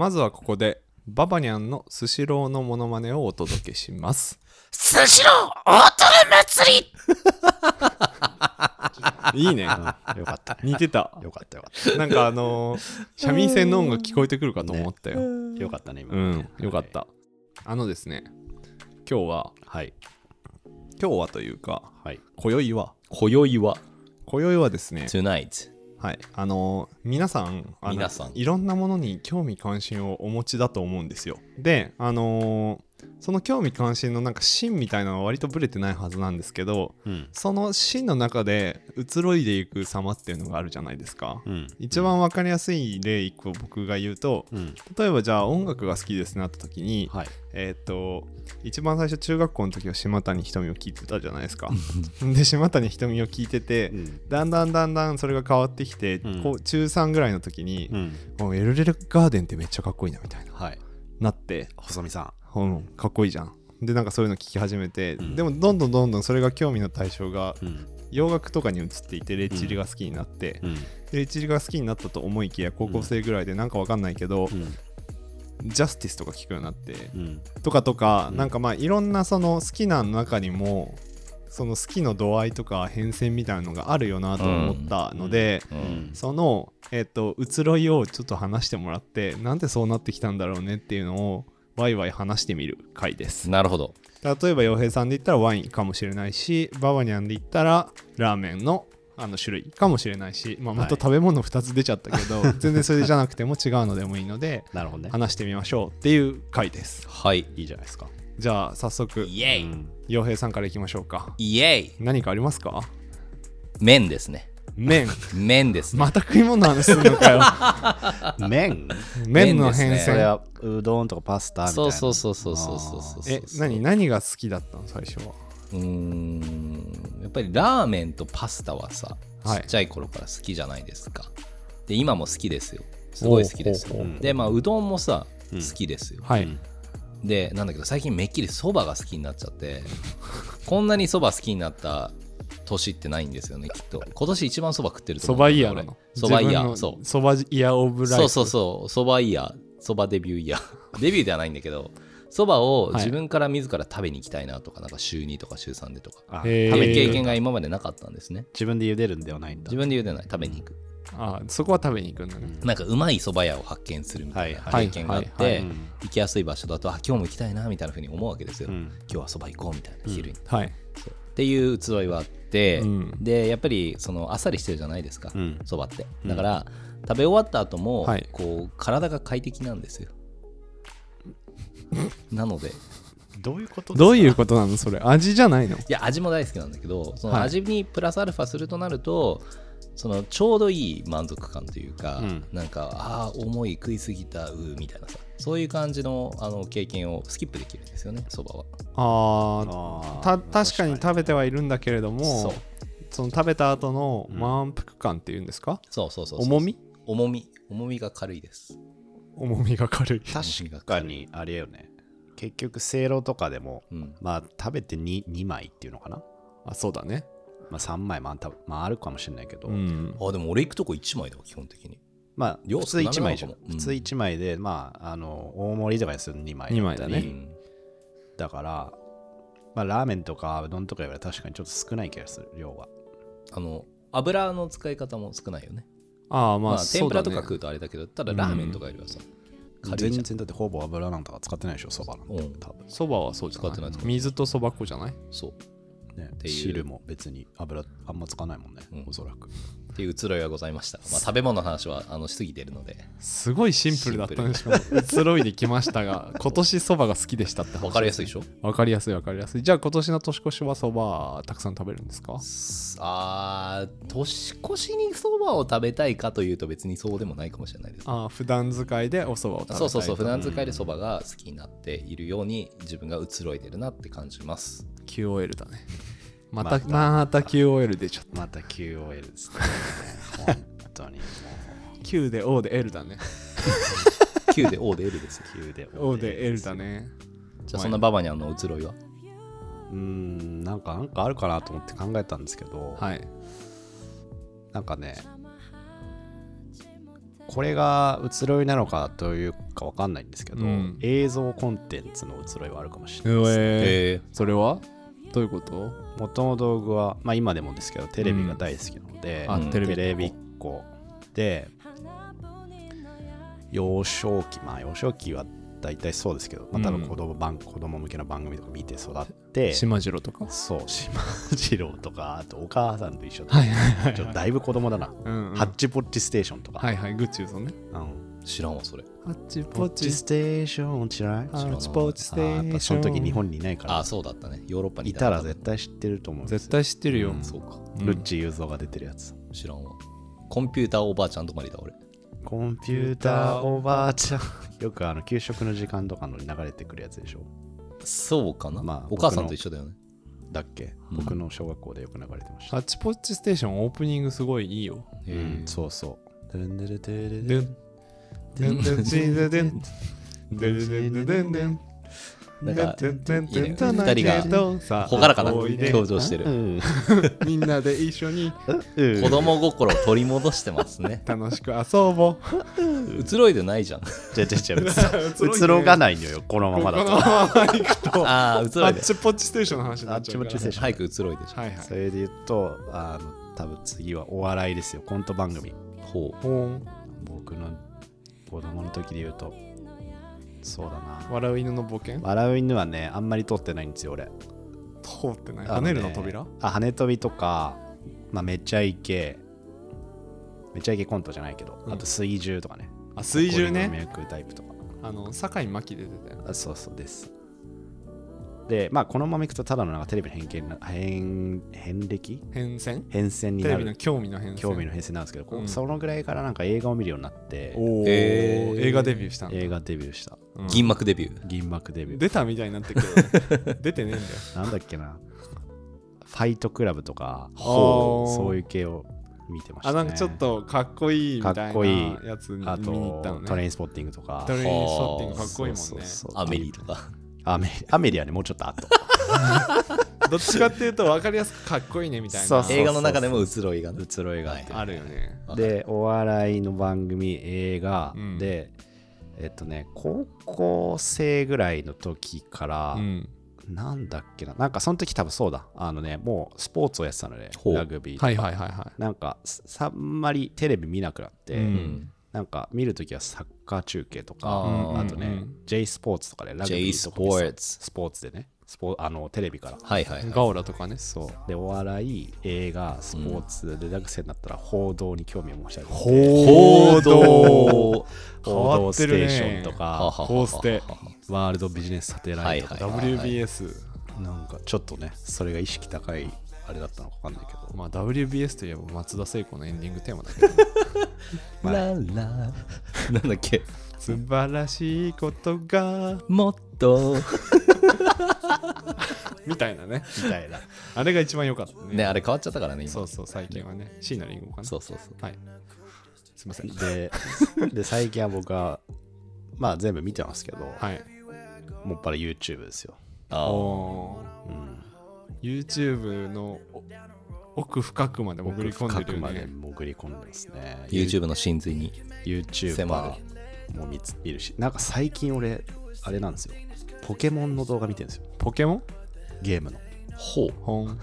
まずはここでババニャンのスシローのモノマネをお届けします。スシロー大トレ祭り！いいね。うん。よかった。似てた。よかったよかっなんかあのー三味線の音が聞こえてくるかと思ったよ、た。よかったね、今うのね。んよかった、あのですね今日ははい。今日はというかはい。今宵は今宵は。今宵はですね Tonight はい。あのー皆さんあの皆さん。いろんなものに興味関心をお持ちだと思うんですよ。であのーその興味関心のなんか芯みたいなのは割とブレてないはずなんですけどうん。その芯の中で移ろいでいく様っていうのがあるじゃないですか、うん。一番分かりやすい例一個僕が言うとうん。例えばじゃあ音楽が好きですなった時に、はい。えーっと一番最初中学校の時は島谷ひとみを聞いてたじゃないですかで島谷ひとみを聞いてて、うん。だんだんだんだんそれが変わってきて、うんこう中3ぐらいの時にエルレルガーデンってめっちゃかっこいいなみたいなはい。なって、細見さうん、かっこいいじゃん。でなんかそういうの聞き始めて、うん。でもどんどんどんどんそれが興味の対象がん。うん。洋楽とかに移っていてレッチリが好きになって、レッチリが好きになったと思いきや高校生ぐらいでなんかわかんないけど、ジャスティスとか聞くようになって、うん。とかとか、うん。なんかまあいろんなその好きな中にもその好きの度合いとか変遷みたいなのがあるよなと思ったので、うん。そのえっ、と移ろいをちょっと話してもらってなんでそうなってきたんだろうねっていうのをワイワイ話してみる回です。なるほど。例えば洋平さんで言ったらワインかもしれないしババニャンで言ったらラーメンのあの種類かもしれないし、まあ、またはい食べ物2つ出ちゃったけど、全然それじゃなくても違うのでもいいのでなるほどね。話してみましょうっていう回です。はいいいじゃないですか。じゃあ早速イエイ、うん洋平さんからいきましょうか。イエイ。何かありますか？麺ですね麺。麺ですね、また食い物の話するのかよ。麺？麺の変遷。それはうどんとかパスタみたいな。そうそうそうそうそうそうそうえ何何が好きだったの最初はうーんやっぱりラーメンとパスタはさちはいっちゃい頃から好きじゃないですか、で今も好きですよすごい好きですよでまあうどんもさうん好きですよ、はい、うんでなんだけど最近めっきりそばが好きになっちゃってこんなにそば好きになった年ってないんですよねきっと。今年一番そば食ってるとそ思うんだよばイヤーなの？俺。そばイヤーそう。そばイヤーオブライフ？そうそうそうそばイヤーそばデビューイヤー。デビューではないんだけどそばをはい。自分から自ら食べに行きたいなとか、なんか週2とか週3でとか。食べる経えー験が今までなかったんですね。自分で茹でるんではないんだ。自分で言うてない食べに行く、あそこは食べに行くんだね、なんかうまいそば屋を発見するみたいなはい経験があってうん行きやすい場所だとあ今日も行きたいなみたいなふうに思うわけですよ、うん。今日はそば行こうみたいな昼に、はいっていう器いはあって、うん。でやっぱりそのあっさりしてるじゃないですかうん。そば、って。だから、食べ終わった後も、はい。こう体が快適なんですよ。なので。いどういうことどういうことなのそれ？味じゃないの？や味も大好きなんだけどそのはい。味にプラスアルファするとなると、そのちょうどいい満足感というか、うん。なんかああ重い食いすぎたうーみたいなさそういう感じのあの経験をスキップできるんですよねそばは。あーあ確かに食べてはいるんだけれどもその食べた後の満腹感っていうんですか、そうそうそうそう。重み？重み。重みが軽いです。重みが軽い。確かにあれよね。結局、せいろとかでも、うん。まあ食べて 2, 2枚っていうのかな？あそうだねまあ3枚まあたまああるかもしれないけど、うん。あでも俺行くとこ1枚だわ基本的に。まあ量普通1枚じゃん。普通1枚で、まあ、あの、大盛りとかにする2枚。二枚だね。うん。だから、まあラーメンとかうどんとかよりは確かにちょっと少ない気がする、量が。あの油の使い方も少ないよね。ああまあ、まあ天ぷらとか食うとあれだけどただラーメンとかよりはさ全然だってほぼ油なんとか使ってないでしょ、そばなんて。うん。多分。そばはそうじゃ使ってない？使ってない水とそば粉じゃない？そうね。ていう。汁も別に油あんま使わないもんね、うん。おそらく。ていう移ろいがございました。まあ、食べ物の話はあのしすぎてるので、すごいシンプルだったねしかも。移ろいできましたが今年そばが好きでしたって話。わかりやすいでしょ？わかりやすいわかりやすい。じゃあ今年の年越しはそばたくさん食べるんですか？あー年越しにそばを食べたいかというと別にそうでもないかもしれないです。ああ普段使いでおそばを食べたいそうそうそう、と普段使いでそばが好きになっているように自分が移ろいでるなって感じます。QOL だねまたまた QOL 出ちゃったまた QOL ですね。本当にも Q で O で L だね Q で O で L です。う Q で O で L だ。ねじゃあそんなババニャンの移ろいは？うーん、なんかなんかあるかなと思って考えたんですけど、はいなんかね、これが移ろいなのかというかわかんないんですけど、うん映像コンテンツの移ろいはあるかもしれないです。ええそれは？どういうこと？もともと僕は、まあ今でもですけど、テレビが大好きなので、あうん。テレビ。っ子で幼少期。まあ幼少期は大体そうですけど、まあ、多分子供番、子供向けの番組とか見て育って島次郎とか？そう島次郎とかあとお母さんと一緒で、はいはいはいちょっとだいぶ子供だな、うんうん。ハッチポッチステーションとか、はいはいグッチューソンね。うん。ー、知らんわそれ。ハッチ。ポッチステーション知らないハ知らないッチポッチステあーション。その時日本にいないから。あ、そうだったね。ヨーロッパにいたら絶絶対知ってると思う絶対知ってるよ、うんそうか。うん。ルッチ雄三が出てるやつ。知らんわ。コンピューターおばあちゃんとまりだ俺。コンピューターおばあちゃん。よくあの給食の時間とかのに流れてくるやつでしょ。そうかな、まあお母さんと一緒だよね。だっけ、うん。僕の小学校でよく流れてました。ハッチポッチステーションオープニングすごいいいよ。へうんーそうそう。でんでれでれででなんかでんでんでんいいねでん二人がさあほがらかな表情してる。みんなで一緒に子供心を取り戻してますね。楽しく遊ぼう移ろいでないじゃん。じゃじゃじゃうつろがないのよ、このままだと。このまま行くとああ、移ろいで。あっちぽっちステーションの話になっちゃうからあっちぽっちステーション早く移ろいでじゃん。はいはいそれで言うと、あの、多分次はお笑いですよ、コント番組。ほう。僕の子供の時で言うと、そうだな。笑う犬の冒険？笑う犬はね、あんまり通ってないんですよ、俺。通ってない？跳ねねるの扉？あ、跳ね飛びとか、まあ、めちゃイケ、めちゃイケコントじゃないけど、うんあと水獣とかね。あ水獣ねメイクタイプとか。あの酒井真紀出てたよあそうそうです。で、まあ、このままいくと、ただのなんかテレビの偏見な、変、変歴？変遷？変遷になる。テレビの興味の変遷。興味の変遷なんですけど、こううん。そのぐらいからなんか映画を見るようになって、おー。へー。映画デビューしたんだ。映画デビューした。うん。銀幕デビュー。銀幕デビュー。出たみたいになってくる。出てねえんだよ。なんだっけな。ファイトクラブとか、ほう。そういう系を見てました、ね。あなんかちょっとかっこいいみたいなかっこいい。やつに見にあ行ったのと、ねトレインスポッティングとか。ト。レインスポッティングかっこいいもんね。そうそうそう。アメリとか。アメアメリはね、もうちょっと後。どっちかっていうと分かりやすくかっこいいねみたいな。そうそう映画の中でも移ろいがね。移ろいがあって、あるよね。で、お笑いの番組、映画、うん。で、えっとね、高校生ぐらいの時から、うん。なんだっけな、なんかその時多分そうだ、あのね、もうスポーツをやってたので、ほう。ラグビーとか。はいはいはいはなんかさあんまりテレビ見なくなって、ううんん。なんか見るときはサッカー中継とか、あとね、J スポーツとかでラグビ J ースとか。スポーツでね、スポあのテレビから。はいはい、はい。ガオラとかね。そう。で、お笑い、映画、スポーツで大学生になったら報道に興味を持ち始めて、報道。変 報道ステーションとか、ホーステワールドビジネスサテライトとか、はいはい WBS なんかちょっとね、それが意識高いあれだったのかわかんないけど、まあ WBS といえば松田聖子のエンディングテーマだけど。まあ。ララ なんだっけ？素晴らしいことが。もっと。みたいなね。みたいな。あれが一番良かったね。ねあれ変わっちゃったからね今。そうそう最近はね。椎名林檎かな。そうそうそう。はい。すいません。で、で最近は僕は、まあ全部見てますけど、はい。もっぱら YouTube ですよ。あーおー。うん。YouTube の奥深くまで潜り込んでるよ深くまでね潜り込んでますね。YouTube の真髄に YouTuber 迫も見つ見るし、なんか最近俺、あれなんですよ。ポケモンの動画見てるんですよ。ポケモン？ゲームの。ほうほん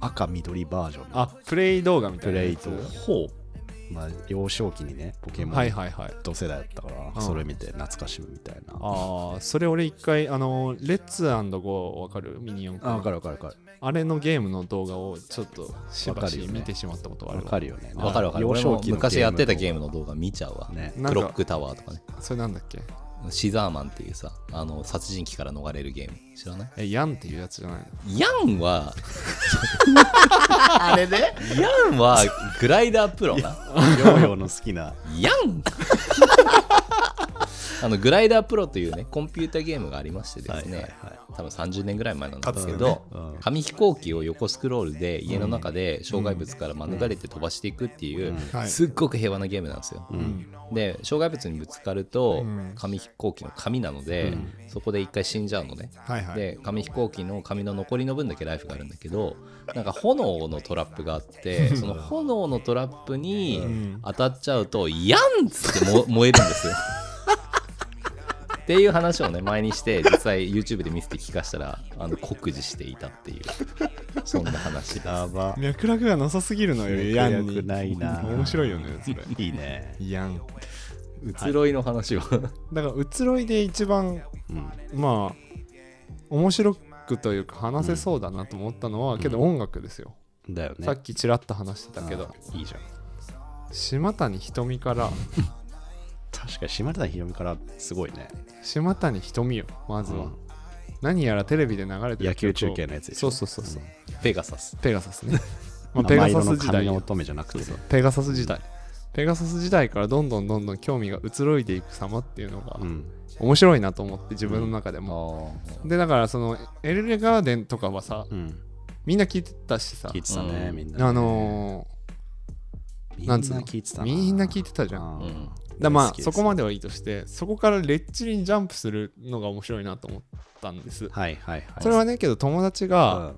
赤緑バージョンの。あプレイ動画みたいなやつ？プレイ動ほうまあ、幼少期にねポケモンはいはいはい。同世代だったから、うん。それ見て懐かしむみたいな。ああそれ俺一回あのレッツゴーわかる？ミニ四駆あ分かる分かる分かる。あれのゲームの動画をちょっとしばわかるよね。し見てしまったことがあるわ。分かるよね。わかるわかる。昔やってたゲームムの動画見ちゃうわ、ね。クロックタワーとかね。それなんだっけ？シザーマンっていうさあの殺人鬼から逃れるゲーム。知らない？えヤンっていうやつじゃないの？ヤンは あれで？ヤンはグライダープロな。ヨーヨーの好きな。ヤンあのグライダープロというねコンピュータゲームがありましてですね、はいはいはい多分30年ぐらい前なんですけかど、ねうん。紙飛行機を横スクロールで家の中で障害物から免れて飛ばしていくっていう、はい。すっごく平和なゲームなんですよ。うん。で障害物にぶつかるとうん。紙飛行機の紙なので、そこで一回死んじゃうのね。はいはい。で紙飛行機の紙の残りの分だけライフがあるんだけどなんか炎のトラップがあって その炎のトラップに当たっちゃうと「ヤン!」っつっても燃えるんですよ。っていう話をね前にして実際 YouTube で見せて聞かしたらあの酷似していたっていうそんな話です。やば。脈絡がなさすぎるのよヤンに。脈絡ないな。面白いよねそれ。いいね。ヤン。移ろいの話を、だから移ろいで一番うん。まあ面白くというか話せそうだなと思ったのは、けど音楽ですよ、だよね。さっきちらっと話してたけど。あいいじゃん。島谷ひとみから確かに島田ひろみからすごいね。島谷ひとみよまずは、うん。何やらテレビで流れてる野球中継のやつでしょ。そうそうそうそう、ペガサス。ペガサスね、まあ、ペガサス時代の乙女じゃなくてペガサス時代。ペガサス時代からどんどんどんどん興味が移ろいでいく様っていうのがうん。面白いなと思って自分の中でも、あでだからそのエルレガーデンとかはさうん。みんな聞いてたしさ。聞いてたねうん。みんなね。あのみんなんつうの？な聞いてたな。みんな聞いてたじゃんだまあそこまではいいとしてそこからレッチリにジャンプするのが面白いなと思ったんです。はいはいはい。それはねけど友達がうん。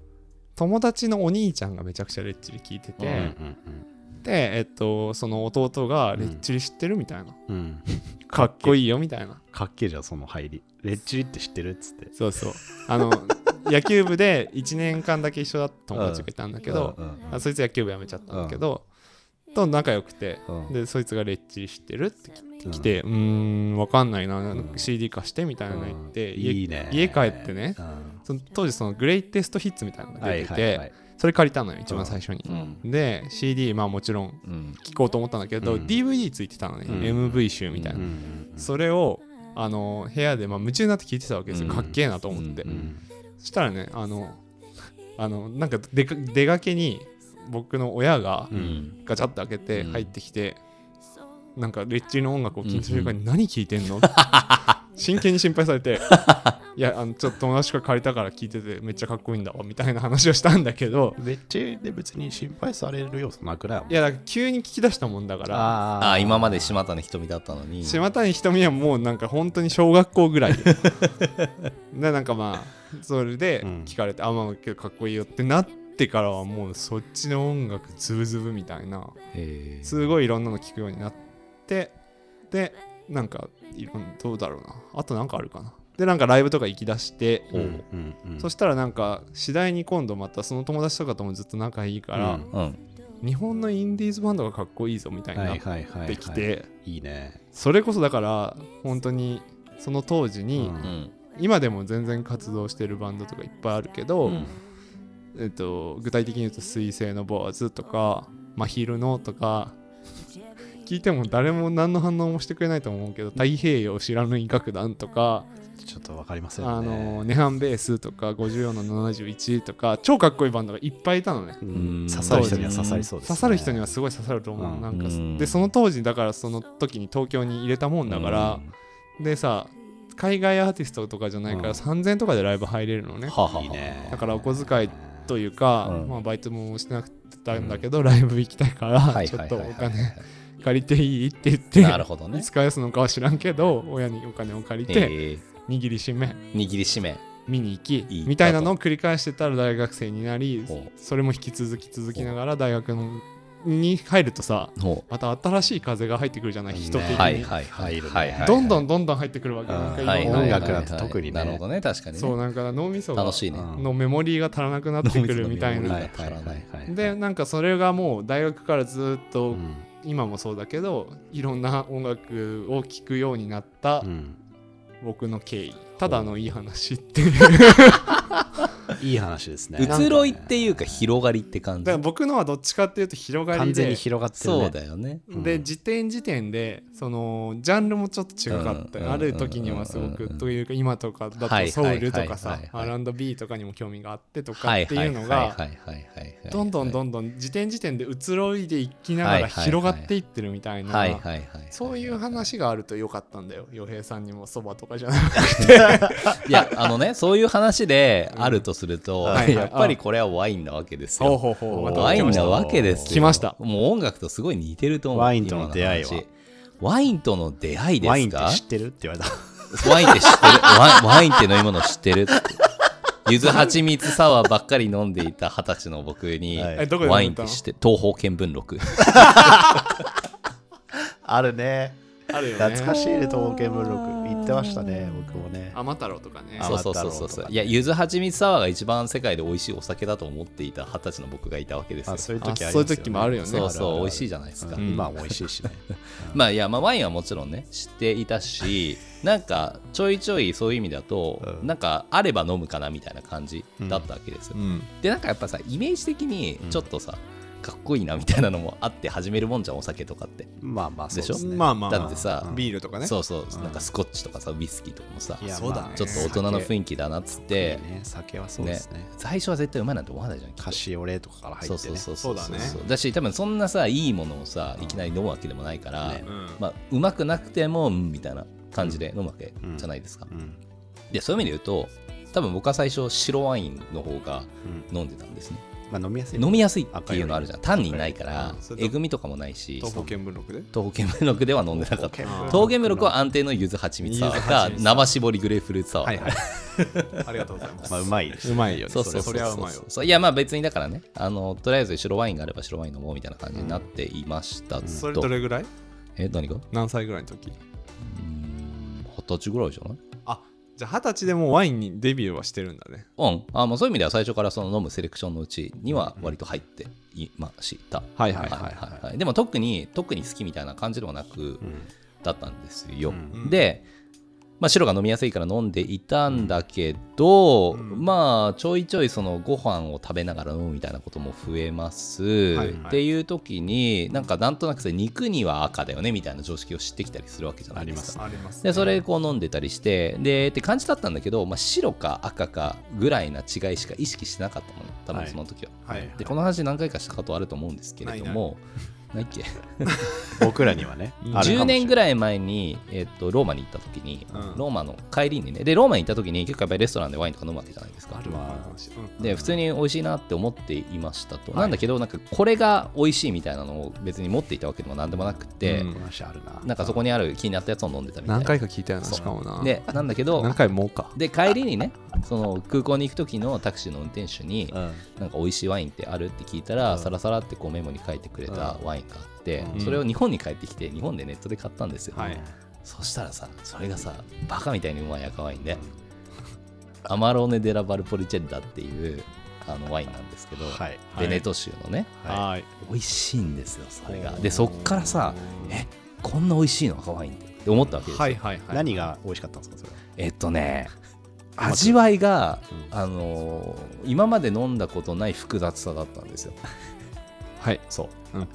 友達のお兄ちゃんがめちゃくちゃレッチリ聞いてて、うんうんでえっとその弟がレッチリ知ってるみたいな、うん。う んかっこいいよみたいな。かっけえじゃんその入り。レッチリって知ってるっつって。そうそう。あの 野球部で1年間だけ一緒だった友達がいたんだけど、うんうん。あそいつ野球部辞めちゃったんだけど、と仲良くて、うん。でそいつがレッチリ知ってるってう。ん来て、うーんわかんないな、うん。CD 貸してみたいなの言って、うん。家いいね。家帰ってねうん。その当時そのグレイテストヒッツみたいなのがは出てて、いはいはい。それ借りたのよ一番最初に、うん。で CD まあもちろんうん。聴こうと思ったんだけど、うん。DVD ついてたのね、うん。MV 集みたいな、うん。うんそれをあの部屋でまあ夢中になって聞いてたわけですよ、うん。かっけえなと思って、ううん。そしたらねあのあのなんか出か出かけに僕の親がうん。うんガチャッと開けてうん。入ってきて、なんかレッチリの音楽を聴いた瞬間に何聴いてんの、真剣に心配されて いやあのちょっと友達から借りたから聴いててめっちゃかっこいいんだわみたいな話をしたんだけどレッチリで別に心配される要素なくないいやだから急に聞き出したもんだからあああ今まで島谷瞳だったのに。島谷ひとみはもうなんか本当に小学校ぐらいで。でなんかまあそれでうん。聞かれて、あまあけどかっこいいよってなってからはもうそっちの音楽ズブズブみたいなすごいいろんなの聞くようになってでなんかいろんどうだろうな。あとなんかあるかな。でなんかライブとか行きだして、うんうんうん。そしたらなんか次第に今度またその友達とかともずっと仲いいから、うんうん。日本のインディーズバンドがかっこいいぞみたいにはないってきて、いいね。それこそだから本当にその当時に、今でも全然活動してるバンドとかいっぱいあるけど、うんえっと、具体的に言うと「水星のボーズ」とか「真昼の」とか聞いても誰も何の反応もしてくれないと思うけど「太平洋知らぬ医楽団」とかちょっとわかりま「せんね。あのネハンベース」とか「54の71」とか超かっこいいバンドがいっぱいいたのね。うん。うん。刺さる人には刺さりそうですね。刺さる人にはすごい刺さると思う、うん。なんかうんでその当時だからその時に東京に入れたもんだから、でさ海外アーティストとかじゃないからうん。3000円とかでライブ入れるのね。だからお小遣いというか、うん。まあ、バイトもしてなくてんだけど、ライブ行きたいから、はいちょっとお金借りていいって言って、なるほどね。いつ返すのかは知らんけど親にお金を借りて、え。ー握りしめ握りしめ。見に行きいい。みたいなのを繰り返してたら大学生になりそれも引き続き続きながら大学のに入るとさほまた新しい風が入ってくるじゃない？人的に、どんどんどんどん入ってくるわけ、音楽なんて特にね。なるほどね。確かにね。そうなんか脳みそのメモリーが足らなくなってくるみたいな。でなんかそれがもう大学からずっとうん。今もそうだけどいろんな音楽を聴くようになったうん。僕の経緯ただのいい話っていう。いい話ですね。移ろいっていうか広がりって感じ？だから僕のはどっちかっていうと広がり完全にで広がってるね。そうだよね。うん。で時点時点でそのジャンルもちょっと違かった、うんある時にはすごく、うんというか今とかだはいとソウルとかさ R&B とかにも興味があってとかはいっていうのがどんどんどんどん時点時点で移ろいでいきながら広がっていってるみたいな、そういう話があるとよかったんだよ。洋平さんにもそばとかじゃなくて いやあのねそういう話であるとすると、はい。はい。やっぱりこれはワインなわけですよ。ほうほうほう。またワインなわけですよ。来ました。もう音楽とすごい似てると思う。ワインとの出会いは。ワインとの出会いですか？ワインって知ってる？って言われた。ワインって知ってる？ワインワインって飲み物知ってる？って。ゆずはちみつサワーばっかり飲んでいた二十歳の僕に、ワインって知って東方見聞録。あるね。あるよね。懐かしいね東京文録言ってましたね僕もね。天太郎とかね。あそうそうそうそう。ね。いやゆずはちみつサワーが一番世界で美味しいお酒だと思っていた二十歳の僕がいたわけですよ。あそういう時ありますよ、ね、あそういう時もあるよね。そうそう美味しいじじゃないですか、うん。今も美味しいしね。まあいや、まあ、ワインはもちろんね知っていたし なんかちょいちょいそういう意味だと、うん。なんかあれば飲むかなみたいな感じだったわけですよ、うん。でなんかやっぱさイメージ的にちょっとさ、かっこいいなみたいなのもあって始めるもんじゃんお酒とかって、まあまあそうでしょ？ねまあまあ。だってさ、ビールとかね。そうそう。なんかスコッチとかさウイスキーとかもさちょっと大人の雰囲気だなっつって、ね酒はそうですね。最初は絶対うまいなんて思わないじゃん。カシオレとかから入ってね。そうそうそうそう。そうだね。だし多分そんなさいいものをさいきなり飲むわけでもないから、まあうまくなくてもうんみたいな感じで飲むわけうん。じゃないですか、うん。でそういう意味で言うと多分僕は最初白ワインの方がうん。飲んでたんですね、まあ飲みやすい。飲みやすいっていうのあるじゃん。単にないから。えぐみとかもないし。東方見聞録で？東方見聞録では飲んでなかった。東方東見聞録は安定の柚子蜂蜜サワーか生搾りグレープフルーツサワー、はいはい。ありがとうございます。まあうまいですうまいよね。そうそうそうそれはうまいよ。そういやまあ別にだからね。あのとりあえず白ワインがあれば白ワイン飲もうみたいな感じになっていました。と、それどれぐらい？え何が？う何歳ぐらいの時？二十歳ぐらいじゃない？あじゃあ二十歳でもうワインにデビューはしてるんだね。うん。あまあそういう意味では最初からその飲むセレクションのうちには割と入っていました、はいはい。はいはいはいでも特に特に好きみたいな感じではなくうん。だったんですよ、うん。で、まあ、白が飲みやすいから飲んでいたんだけど、うん。まあちょいちょいそのご飯を食べながら飲むみたいなことも増えます、はいはい。っていう時になんかなんとなくさ肉には赤だよねみたいな常識を知ってきたりするわけじゃないですか。あります。でそれこう飲んでたりしてでって感じだったんだけど、まあ、白か赤かぐらいな違いしか意識してなかったのね多分その時は。はいでこの話何回かしたことあると思うんですけれどもないっけ？僕らにはねうん。10年ぐらい。らい前に、えっとローマに行った時に、うん。ローマの帰りにねでローマに行った時に結構やっぱりレストランでワインとか飲むわけじゃないですかあるわ。うん。で普通に美味しいなって思っていましたと、はい。なんだけどなんかこれが美味しいみたいなのを別に持っていたわけでも何でもなくて、うん。話あるな。なんかそこにある気になったやつを飲んでたみたいな。何回か聞いたよなしかもな。でなんだけど何回もか。で帰りにねその空港に行く時のタクシーの運転手にうん。なんか美味しいワインってあるって聞いたら、うん。サラサラってこうメモに書いてくれたワインがあって、うん。それを日本に帰ってきて日本でネットで買ったんですよ、はい。そしたらさそれがさバカみたいにうまい赤ワインでアマローネ・デラ・バルポリチェッダっていうあのワインなんですけど、はい。ベネト州のねははい。美味しいんですよそれが。でそっからさえこんな美味しいの赤ワインってって思ったわけですよ、はいはいはい。何が美味しかったんですかそれは？えっとね味わいが、うん。あのー今まで飲んだことない複雑さだったんですよ。はい。そう、うん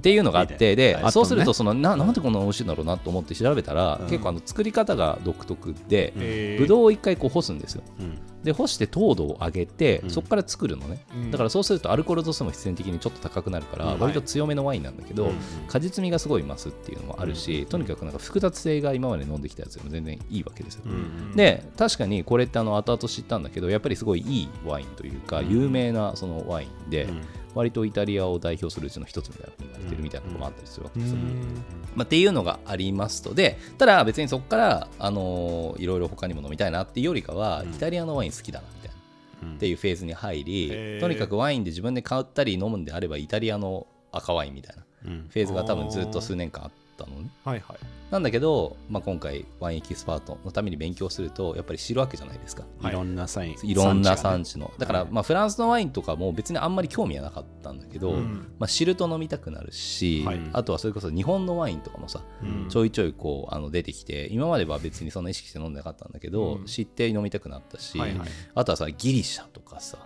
っていうのがあっていいね。で、はい。そうするとそのななんでこんな美味しいんだろうなと思って調べたら、うん。結構あの作り方が独特で、えぶどうを一回こう干すんですよ。うん。で干して糖度を上げて、うん。そこから作るのね、うん。だからそうするとアルコール度数も必然的にちょっと高くなるから、うん。割と強めのワインなんだけど、うん果実味がすごい増すっていうのもあるし、とにかくなんか複雑性が今まで飲んできたやつよりも全然いいわけですよ、うん。で確かにこれってあの後々知ったんだけどやっぱりすごいいいワインというかうん。有名なそのワインで、うん割とイタリアを代表するうちの一つみたいなふうに言われてるみたいなところもあったりするわけですよ、うんまあ、っていうのがありますとでただ別にそこから、あのーいろいろ他にも飲みたいなっていうよりかは、うんイタリアのワイン好きだなみたいなうんっていうフェーズに入り、とにかくワインで自分で買ったり飲むんであればイタリアの赤ワインみたいなうんフェーズが多分ずっと数年間あっったのね。はいはい。なんだけど、まあ、今回ワインエキスパートのために勉強するとやっぱり知るわけじゃないですか。い。ろんなサインいろんな産産地地の。だから、まあ、フランスのワインとかも別にあんまり興味はなかったんだけど、うん。まあ、知ると飲みたくなるし、はい。あとはそれこそ日本のワインとかもさ、うん。ちょいちょいこうあの出てきて今までは別にそんな意識して飲んでなかったんだけど、うん。知って飲みたくなったし、はいはい。あとはさギリシャとかさ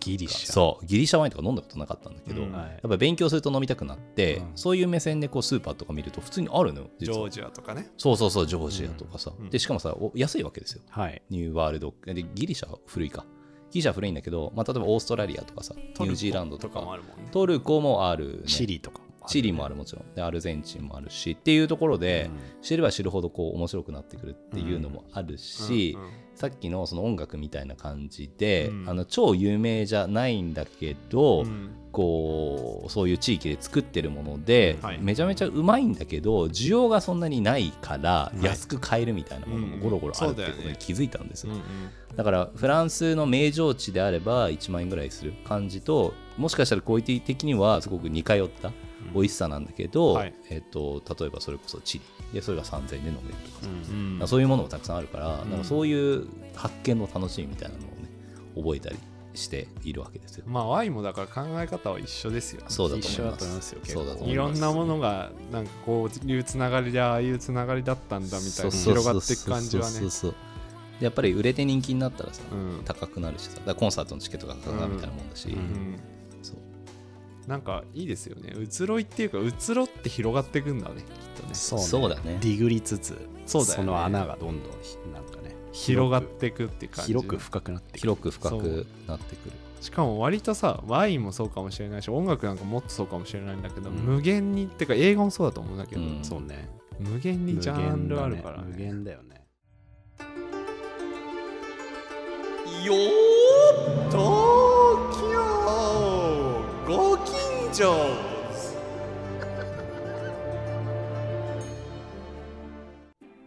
ギリシャ。そう。ギリシャワインとか飲んだことなかったんだけど、うん。やはい。っぱ勉強すると飲みたくなって、うん。そういう目線でこうスーパーとか見ると普通にあるのよ実は。ジョージアとかね。そうそうそうジョージアとかさ、うん。でしかもさお安いわけですよ。はい。ニューワールド。でギリシャは古いか。ギリシャは古いんだけど、まあ、例えばオーストラリアとかさニュージーランドとか。もあるもんね。トルコもある、ね、チリとかチリもあるもちろん。でアルゼンチンもあるしっていうところで、うん。知れば知るほどこう面白くなってくるっていうのもあるし、さっきのその音楽みたいな感じで、うん。あの超有名じゃないんだけど、うん。こうそういう地域で作ってるもので、はい。めちゃめちゃうまいんだけど需要がそんなにないからい。安く買えるみたいなものもゴロゴロあるっていうことに気づいたんですよ、だからフランスの名城地であれば1万円ぐらいする感じともしかしたらクオリティ的にはすごく似通った美味しさなんだけど、はい。えっと例えばそれこそチリ。でそれが3000円で飲めるとかさ、うん。うん。そういうものもたくさんあるから,、ん。なんかそういう発見の楽しみみたいなのをね覚えたりしているわけですよ。まあワインもだから考え方は一緒ですよね。そうだと一緒だ思います。と思いますよそうだと思いろんなもののがなんかこういうつながりでああいうつながりだったんだみたいな広がっていく感じはね。そうそうそうでやっぱり売れて人気になったらさ、うん。高くなるしさ。コンサートのチケットが高くなるみたいなもんだし、うんうんなんかいいですよね。移ろいっていうか移ろって広がっていくんだねきっとね。そうね。そうだね。ディグりつつそうだよね。その穴がどんどんひなんかね広がっていくっていう感じ。広く深くなってくる。広く深くなってくる。しかも割とさワインもそうかもしれないし音楽なんかもっとそうかもしれないんだけど、うん。無限にってか映画もそうだと思うんだけど、うん。そうね。無限にジャンルあるから無ね。限だよね。よ東京ご近所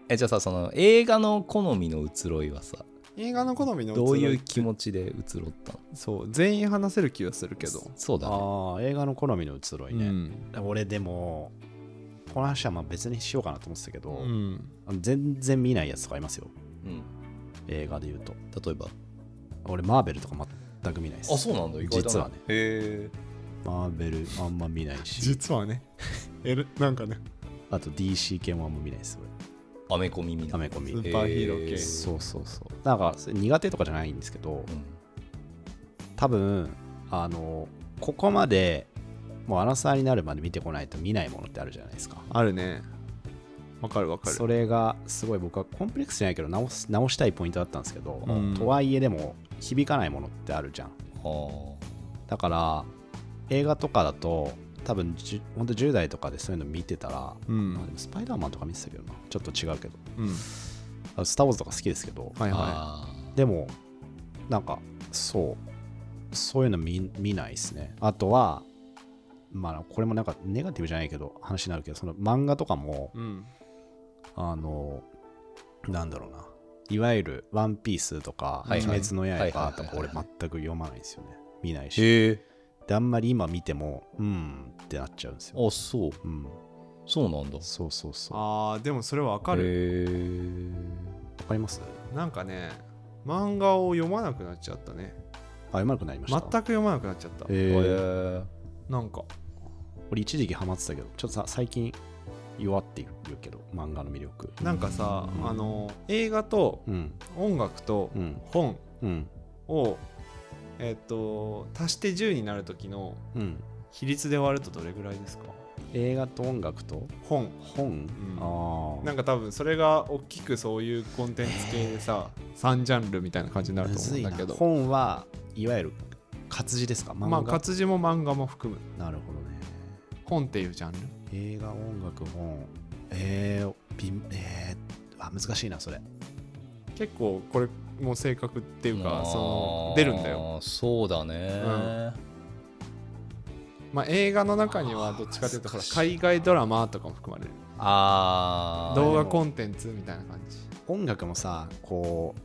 えじゃあさその映画の好みの移ろいはさ映画の好みのどういう移気持ちで移ろったの？そう全員話せる気がするけど、そうだね。ああ映画の好みの移ろいうね、ん。俺でもこの話はまあ別にしようかなと思ってたけど、うん、全然見ないやつとかいますよ。うん。映画で言うと。例えば？俺マーベルとか全く見ないです。あそうなんだ。実はね。へえマーベルあんま見ないし。実はね。えるなんかね。あと DC 系もあんま見ないですアメコミみたい。なアメコミ。スーパーヒーロー系。そうそうそう。なんか苦手とかじゃないんですけどうん。多分あのここまでもうアナサーになるまで見てこないと見ないものってあるじゃないですか。あるね。わかるわかる。それがすごい僕はコンプレックスじゃないけど直す直したいポイントだったんですけど、うん。とはいえでも響かないものってあるじゃん。はだから映画とかだと多分ほんと10代とかでそういうの見てたら、うん。スパイダーマンとか見てたけどな。ちょっと違うけど。うん。あスター・ウォーズとか好きですけど、はいはあでもなんかそう。そういうの見見ないですね。あとはまあこれもなんかネガティブじゃないけど話になるけどその漫画とかもいうん。あのなんだろうな。いわゆる「ワンピースとか「はいはい。鬼滅の刃」とはいか俺全く読まないんですよね。見ないしへえであんまり今見てもうんってなっちゃうんですよ、あそう。うん、そうなんだ。そうそうそう。あーでもそれはわかる。へえわかります？なんかね漫画を読まなくなっちゃったね。あ、うまくなりました。全く読まなくなっちゃった。えー、なんか。俺一時期ハマってたけど、ちょっとさ最近弱っているけど、漫画の魅力。なんかさ、うん。あの映画とうん、音楽とうん、本うん、を、えっと足して10になる時のうん。比率で割るとどれぐらいですか？映画と音楽と？本。本、ん。ああ。なんか多分それが大きくそういうコンテンツ系でさ3ジャンルみたいな感じになると思うんだけど。本はいわゆる活字ですか？漫画？まあ活字も漫画も含む。なるほどね。本っていうジャンル？映画、音楽、本。えー、びえー、あ、難しいな、それ。結構これも正確っていうかその出るんだよ。よそうだね、まあ映画の中にはどっちかというとほら海外ドラマとかも含まれる。ああ動画コンテンツみたいな感じ。音楽もさ、こう、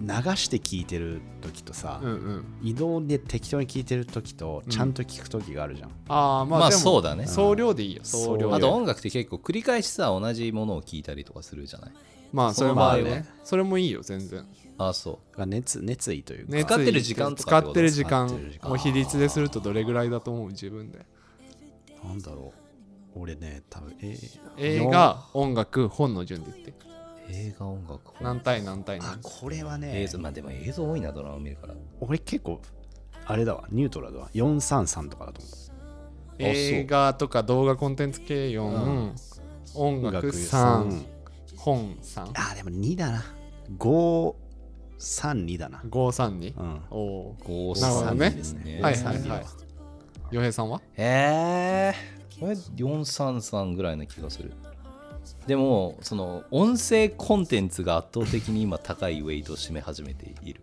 流して聞いてる時とさ、うんうん。移動で適当に聞いてる時とちゃんと聞く時があるじゃん、ああまあ、まあそうだね。総量でいいよ総量で。あと音楽って結構繰り返しさ同じものを聞いたりとかするじゃない？まあそれもあるねその場合は。それもいいよ全然あそが熱熱意というか、使ってる時間とか使ってる時間使ってる時間もう比率でするとどれぐらいだと思う自分で。なんだろう。俺ね多分えー映画音楽本の順で言って。う映画音楽何対何対あ何これはね。映像まあでも映像多いなドラマ見るから。俺結構あれだわニュートラルだわ。433とかだと思う。映画とか動画コンテンツ系4、うん。音楽3本3あでも2だな532だな。532うん。おお5なるほどね。ですね。はいはい532はい。洋平さんは？えー、これ433ぐらいな気がする。でもその音声コンテンツが圧倒的に今高いウェイトを占め始めている。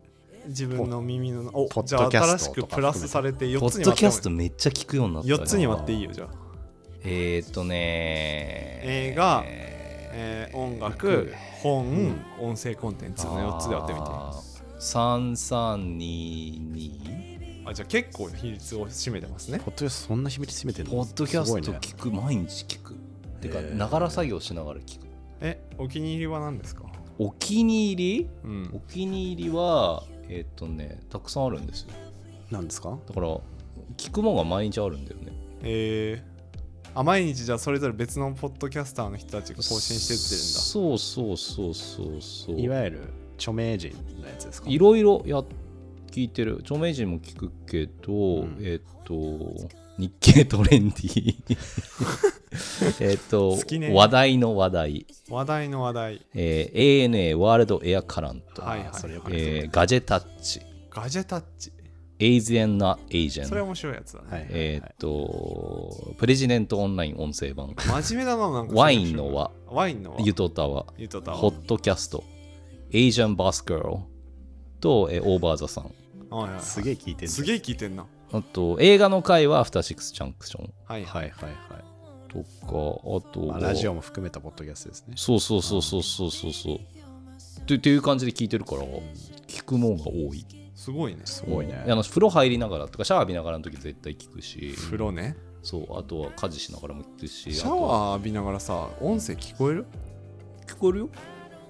自分の耳のおポッじゃあドキャ新しストとかくプラスされて4ポッつに割って。ドキャストめっちゃ聞くようになったな。4つに割っていいよじゃあ。えー、っとね映画えー音楽本音声コンテンツの4つで割ってみて。3322あじゃあ結構比率を占めてますね。ポッドキャストそんな秘密占めてるのポッドキャスト聞く、毎日聞く。てかへー。ながら作業しながら聞く。えお気に入りは何ですか？お気に入り？うん。お気に入りはえーっとねたくさんあるんですよ。なんですか？だから聞くもんが毎日あるんだよね。えー、あ毎日じゃあそれぞれ別のポッドキャスターの人たちが更新してってそうそうそうそうそう。いわゆる著名人のやつですか？いろいろや聞いてる。著名人も聞くけど、ん。えーっと日経トレンディ えーっとね。話題の話題、んだ話題の話題。えー ANA ワールドエアカラント、えーガジェタッチ。ガジェタッチエイズエンナエージェンそれ面白いやつだね、はいはいはい。えーっとプレジデントオンライン音声版。真面目だななんか。ワインの輪。ワインの輪。ユトタワゆとたわ。ホットキャスト。エイジャンバスガールと、えーオーバーザさん。はいはいはい。すげえ聞いてるすげえ聞いてんな。あと映画の回はアフターシックスジャンクション。はいはい。はいはいとかあとはまあラジオも含めたポッドキャストですね。そうそうそうそうそうそうそう。ってっていう感じで聞いてるから聞くもんが多いすごいね。すごいね。あの風呂入りながらとかシャワー浴びながらの時絶対聞くし。風呂ね。そうあとは家事しながらも聞くしシャワー浴びながらさ音声聞こえる？聞こえるよ。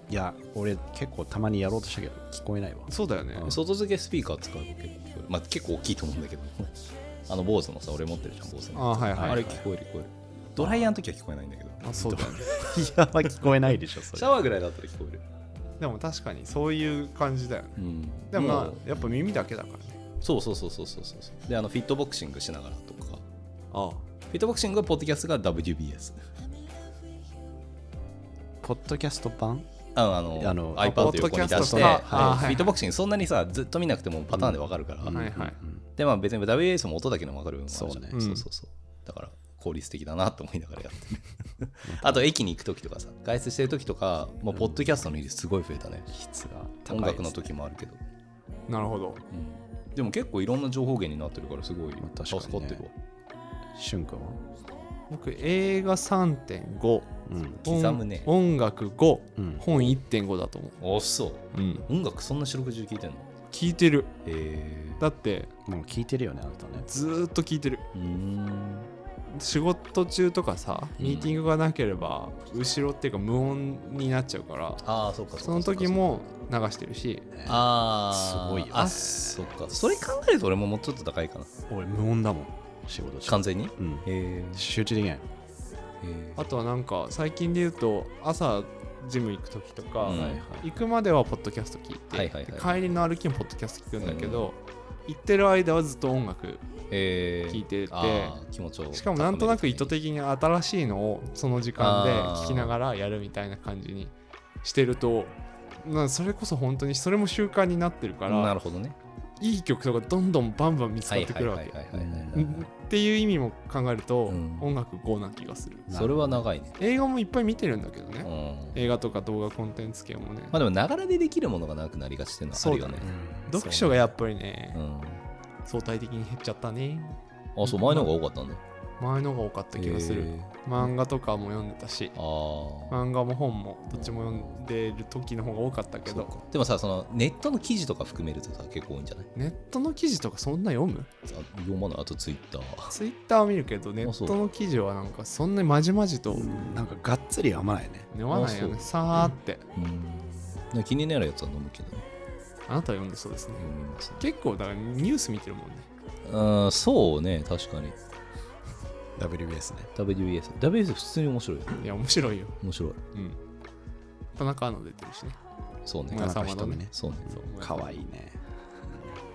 いや俺結構たまにやろうとしたけど聞こえないわ。そうだよね。外付けスピーカー使うと結構聞こえる。まあ結構大きいと思うんだけど。あの坊主のさ俺持ってるじゃん坊主の。あはいはいあれ聞こえる聞こえる。ドライヤーの時は聞こえないんだけど。あそうだよね。いやまあ聞こえないでしょそれ。シャワーぐらいだったら聞こえるでも確かにそういう感じだよね。うん。でもまあうやっぱ耳だけだからね。そうそうそうそうそうそうであのフィットボクシングしながらとか。あフィットボクシングがポッドキャストが WBS ポッドキャスト版？ああのあの iPad 横に出して、はいフィットボクシングそんなにさずっと見なくてもパターンでわかるから、はいはい。うん。でまあ別に WBS も音だけでもわかる部分もあるじゃないそうね。そうそうそう。だから効率的だなと思いながらやって。る あと駅に行く時とかさ外出してる時とかもうポッドキャストの比率すごい増えたね、質がね音楽の時もあるけど、なるほど。うん。でも結構いろんな情報源になってるからすごいまあ確かにね。助かってるわ、しゅんくんは？僕映画3.5うん。刻むね。音音楽5うん。本1.5だと思あそう。ううん。音楽そんな四六時中聞いてんの？聞いてる。へだってもう聞いてるよねあなたね。ずーっと聞いてる。えうん仕事中とかさうん。ミーティングがなければ後ろっていうか無音になっちゃうからああそうかその時も流してるしああすごいよね。あそっか。それ考えると俺ももうちょっと高いかな。俺無音だもん。仕事中。完全に？うん。へえ集中できない。あとはなんか最近で言うと朝ジム行く時とか、うん。はいはい。行くまではポッドキャスト聞いて、はいはいはいで帰りの歩きもポッドキャスト聞くんだけど、行ってる間はずっと音楽え聞いてて。あー気持ちをしかもなんとなく意図的的に新しいのをその時間で聞きながらやるみたいな感じにしてるとなそれこそ本当にそれも習慣になってるからなるほどねいい曲とかどんどんバンバン見つかってくるわけ。っていう意味も考えると、うん。音楽5な気がする。それは長いね。映画もいっぱい見てるんだけどうね、ん。映画とか動画コンテンツ系もね、まあでもながらでできるものがなくなりがちっていうのはあるよね。読書がやっぱりね、うん。相対的に減っちゃったね。あそう前の方が多かったんだ前のが多かった気がする、へ漫画とかも読んでたし漫画も本もどっちも読んでる時の方が多かったけど。でもさそのネットの記事とか含めるとさ結構多いんじゃない？ネットの記事とかそんな読む？あ読まない。あとツイッター。ツイッターは見るけどネットの記事はなんかそんなにまじまじとなんかがっつり読まないね。読まないよね。あさーって。うん。気になるやつは飲むけどね。あなたは読んでそうですね。ね結構だからニュース見てるもんね。うんそうね。確かに WBS ね。WBS WBS 普通に面白いよ。いや面白いよ。面白い。うん。田中アナ出てるしね。そうね。もやさまのね。田中瞳ね。そうね。かわいいね。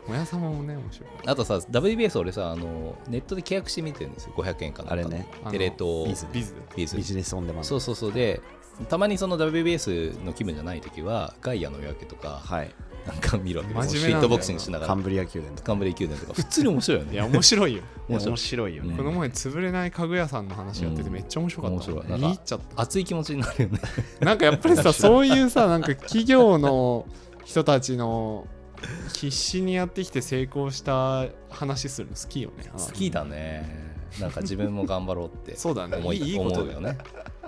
もやさまもね面白い。あとさ WBS 俺さあのネットで契約して見てるんですよ。500円かなんかあれね。テレ東ビビズズビズ。ビズ。ビジネスオンデマンド。そうそうそう。でたまにその WBS の気分じゃない時はガイアの夜明けとかはいなんか見るわけ真面目なんだよな。ストリートボクシングしながら。カンブリア宮殿とか。カンブリア宮殿とか。普通に面白いよね。いや面白いよ。面白い。よね。うんこの前潰れない家具屋さんの話やっててめっちゃ面白かった、面白いっちゃっ熱い気持ちになるよね。たなんかやっぱりさそうい。うさなんか企業の人たちの必死にやってきて成功した。話するの好きよね好きだねなんか自分も頑張ろうってそうだね思いいいことだよね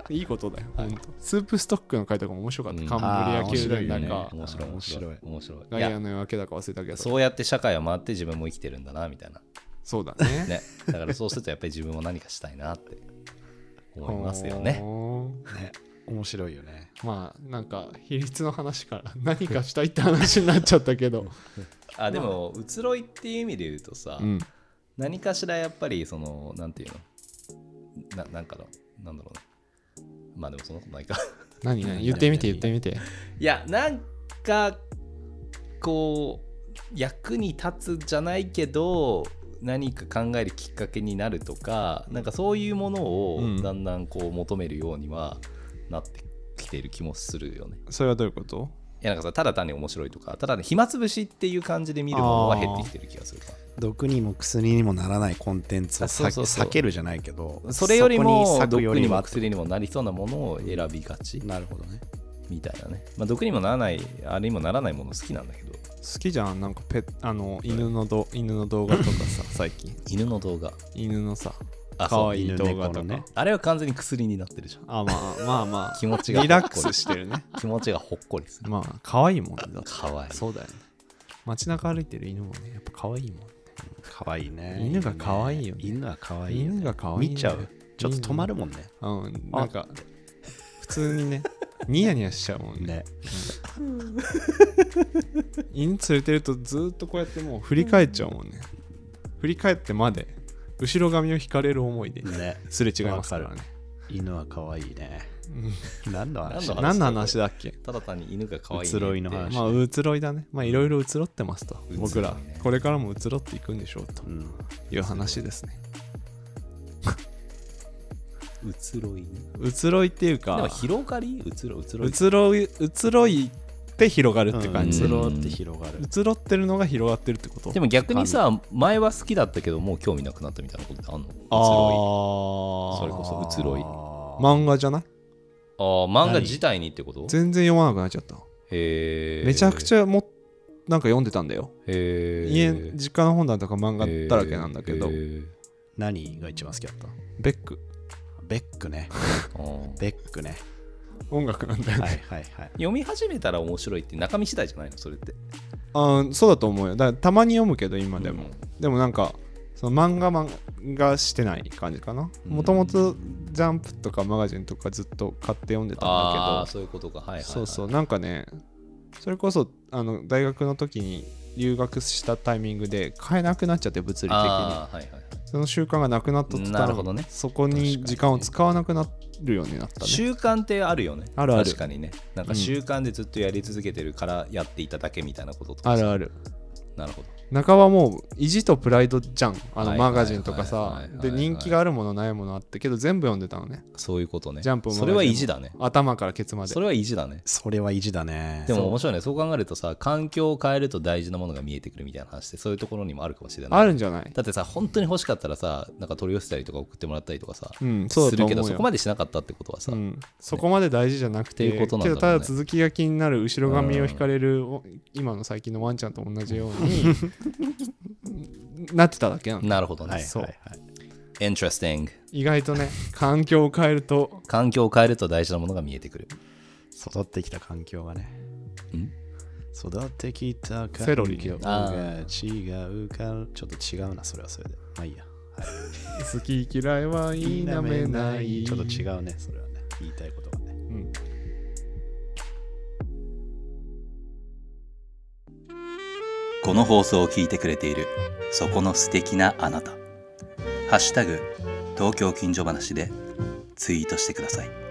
いいことだよ、はい。スープストックの回とかも面白かった、うん。カンブリア宮殿だか、面白い面白い面面白い。ガイアの夜明けだか忘れたけど。そうやって社会を回って自分も生きてるんだなみたいな。そうだね。ね。だからそうするとやっぱり自分も何かしたいなって思いますよね。ね。面白いよね。まあなんか比率の話から何かしたいって話になっちゃったけど。あでも移ろいっていう意味で言うとさ、うん。何かしらやっぱりそのなんていうの？ななんかのなんだろうねまあでもそんなことないか。何何？言ってみて言ってみて。いやなんかこう役に立つじゃないけど何か考えるきっかけになるとかなんかそういうものをうん。だんだんこう求めるようにはなってきている気もするよね。それはどういうこと？いやなんかさただ単に面白いとかただね暇つぶしっていう感じで見るものは減ってきてる気がするか。毒にも薬にもならないコンテンツを避けるじゃないけどそれよりも毒にも薬にもなりそうなものを選びがち。なるほどね。みたいなね、まあ、毒にもならないあれにもならないもの好きなんだけど。好きじゃん。なんかペあの犬のど犬の動画とかさ最近。犬の動画。犬のさあ可愛い犬動画とか、猫のねあれは完全に薬になってるじゃん。あまあまあまあ。気持ちがリラックスしてるね。気持ちがほっこりする。まあ可愛いもんだってかわい。いそうだよね。街中歩いてる犬もねやっぱ可愛いもん可愛いね。犬が可愛いよね。犬が可愛い犬が可愛い見ちゃう。ちょっと止まるもんね。うん。なんか普通にねニヤニヤしちゃうもんね。ね。犬連れてるとずっとこうやってもう振り返っちゃうもんね。振り返ってまで後ろ髪を引かれる思いでね。すれ違いますからね。犬は可愛いね。うん。何の話？何の何の話だっけ？ただ単に犬が可愛い、ね、移ろいの話まあ移ろいだね。まあいろいろ移ろってますと。僕らこれからも移ろっていくんでしょうと。うんいう話ですね。移ろいね。移ろいっていうでもか広がり？移ろ移ろい。移ろい移ろいって広がるって感じ。うん。移ろって広がる。移ろってるのが広がってるってこと？でも逆にさ前は好きだったけどもう興味なくなったみたいなことってあんの？移あろーそれこそ移ろい。漫画じゃない？いあー漫画自体にってこと？全然読まなくなっちゃった。へえめちゃくちゃもなんか読んでたんだよ。へえ家実家の本棚とか漫画だらけなんだけど。何が一番好きだった？ベック。ベックね。ベックね音楽なんだよはいねはいはい。読み始めたら面白いって中身次第じゃないの？それって。あーそうだと思うよ。だからたまに読むけど今でも、でもなんかその漫画漫画してない感じかな。うん。もともとジャンプとかマガジンとかずっと買って読んでたんあだけあそういうことか。はいはい、はい、どそうそう。なんかねそれこそあの大学の時に留学したタイミングで買えなくなっちゃって物理的に。はいはいはい。その習慣がなくなった途端なるほどね。そこに時間を使わなくなるようになったね。習慣ってあるよね。あるある。確かにね。なんか習慣でずっとやり続けてるからやっていただけみたいなこととかさ。あるある。なるほど中はもう意地とプライドじゃん。あのはいマガジンとかさ。で人気があるものないものあってけど全部読んでたのね。そういうことね。ジャンプもそれは意地だね。頭からケツまで。それは意地だね。それは意地だね。でも面白いね。そう考えるとさ環境を変えると大事なものが見えてくるみたいな話ってそういうところにもあるかもしれない。あるんじゃない？だってさ本当に欲しかったらさなんか取り寄せたりとか送ってもらったりとかさ、うんそうだするけどそこまでしなかったってことはさ、うん、そこまで大事じゃなくて、いうことなんだね。けどただ続きが気になる後ろ髪を引かれる、お今の最近のワンちゃんと同じように なってただけなんだ。なるほどね、はい。そう。はいはい。Interesting 意外とね環境を変えると。環境を変えると大事なものが見えてくる。育ってきた環境がね。ん？育ってきた環境セロリが違うから、ちょっと違うな、それはそれで。まあいいや。好き嫌いは否めない。ちょっと違うね、それはね。言いたいことがね。うんこの放送を聞いてくれているそこの素敵なあなた「ハッシュタグ東京近所話」でツイートしてください。